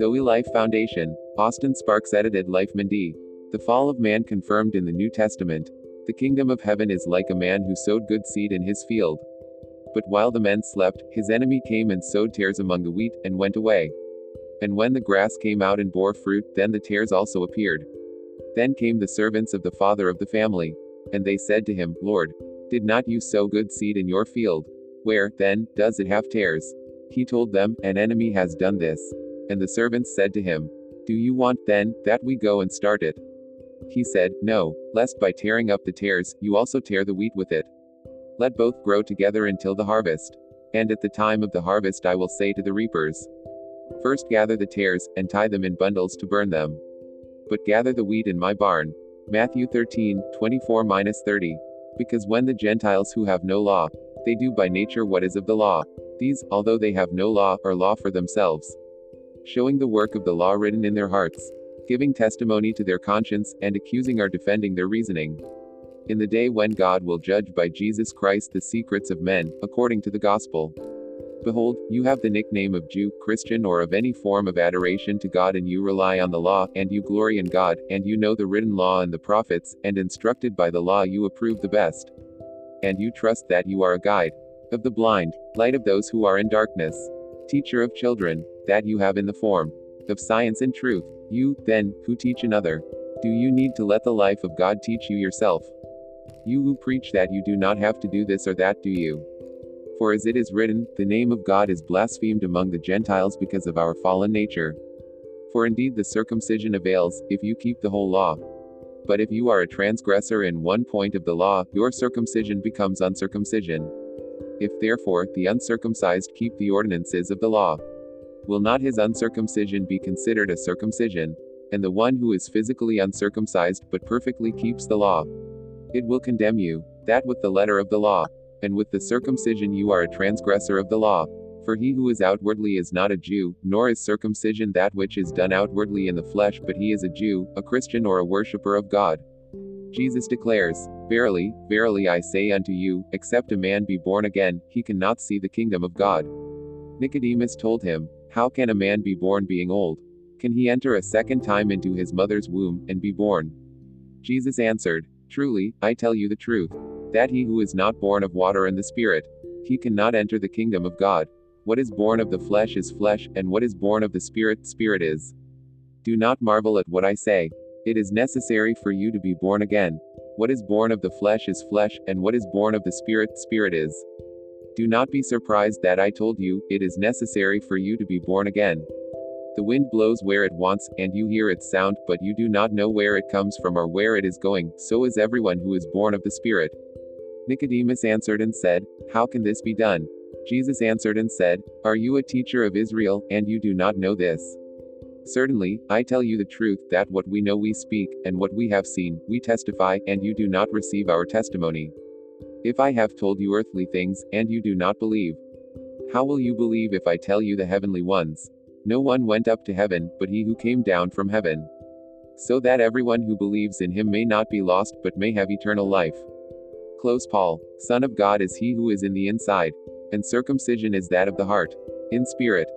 Zoe Life Foundation, Austin Sparks edited Life Mindy. The fall of man confirmed in the New Testament. The kingdom of heaven is like a man who sowed good seed in his field. But while the men slept, his enemy came and sowed tares among the wheat, and went away. And when the grass came out and bore fruit, then the tares also appeared. Then came the servants of the father of the family. And they said to him, Lord, did not you sow good seed in your field? Where, then, does it have tares? He told them, An enemy has done this. And the servants said to him, Do you want, then, that we go and start it? He said, No, lest by tearing up the tares, you also tear the wheat with it. Let both grow together until the harvest. And at the time of the harvest I will say to the reapers, First gather the tares, and tie them in bundles to burn them. But gather the wheat in my barn. Matthew 13, 24 30. Because when the Gentiles who have no law, they do by nature what is of the law. These, although they have no law, are law for themselves. Showing the work of the law written in their hearts, giving testimony to their conscience, and accusing or defending their reasoning. In the day when God will judge by Jesus Christ the secrets of men, according to the gospel. Behold, you have the nickname of Jew, Christian, or of any form of adoration to God, and you rely on the law, and you glory in God, and you know the written law and the prophets, and instructed by the law you approve the best. And you trust that you are a guide of the blind, light of those who are in darkness, teacher of children, that you have in the form of science and truth. You, then, who teach another, do you need to let the life of God teach you yourself? You who preach that you do not have to do this or that, do you? For as it is written, the name of God is blasphemed among the Gentiles because of our fallen nature. For indeed the circumcision avails, if you keep the whole law. But if you are a transgressor in one point of the law, your circumcision becomes uncircumcision. If therefore the uncircumcised keep the ordinances of the law, will not his uncircumcision be considered a circumcision? And the one who is physically uncircumcised but perfectly keeps the law, it will condemn you, that with the letter of the law and with the circumcision you are a transgressor of the law. For he who is outwardly is not a Jew, nor is circumcision that which is done outwardly in the flesh, but he is a Jew, a Christian, or a worshipper of God. Jesus declares, Verily, verily I say unto you, except a man be born again, he cannot see the kingdom of God. Nicodemus told him, How can a man be born being old? Can he enter a second time into his mother's womb, and be born? Jesus answered, Truly, I tell you the truth that he who is not born of water and the Spirit, he cannot enter the kingdom of God. What is born of the flesh is flesh, and what is born of the Spirit, Spirit is. Do not marvel at what I say. It is necessary for you to be born again. What is born of the flesh is flesh, and what is born of the Spirit, Spirit is. Do not be surprised that I told you, it is necessary for you to be born again. The wind blows where it wants, and you hear its sound, but you do not know where it comes from or where it is going, so is everyone who is born of the Spirit. Nicodemus answered and said, How can this be done? Jesus answered and said, Are you a teacher of Israel, and you do not know this? Certainly, I tell you the truth, that what we know we speak, and what we have seen, we testify, and you do not receive our testimony. If I have told you earthly things, and you do not believe, how will you believe if I tell you the heavenly ones? No one went up to heaven, but he who came down from heaven. So that everyone who believes in him may not be lost, but may have eternal life. Close Paul. Son of God is he who is in the inside, and circumcision is that of the heart, in spirit,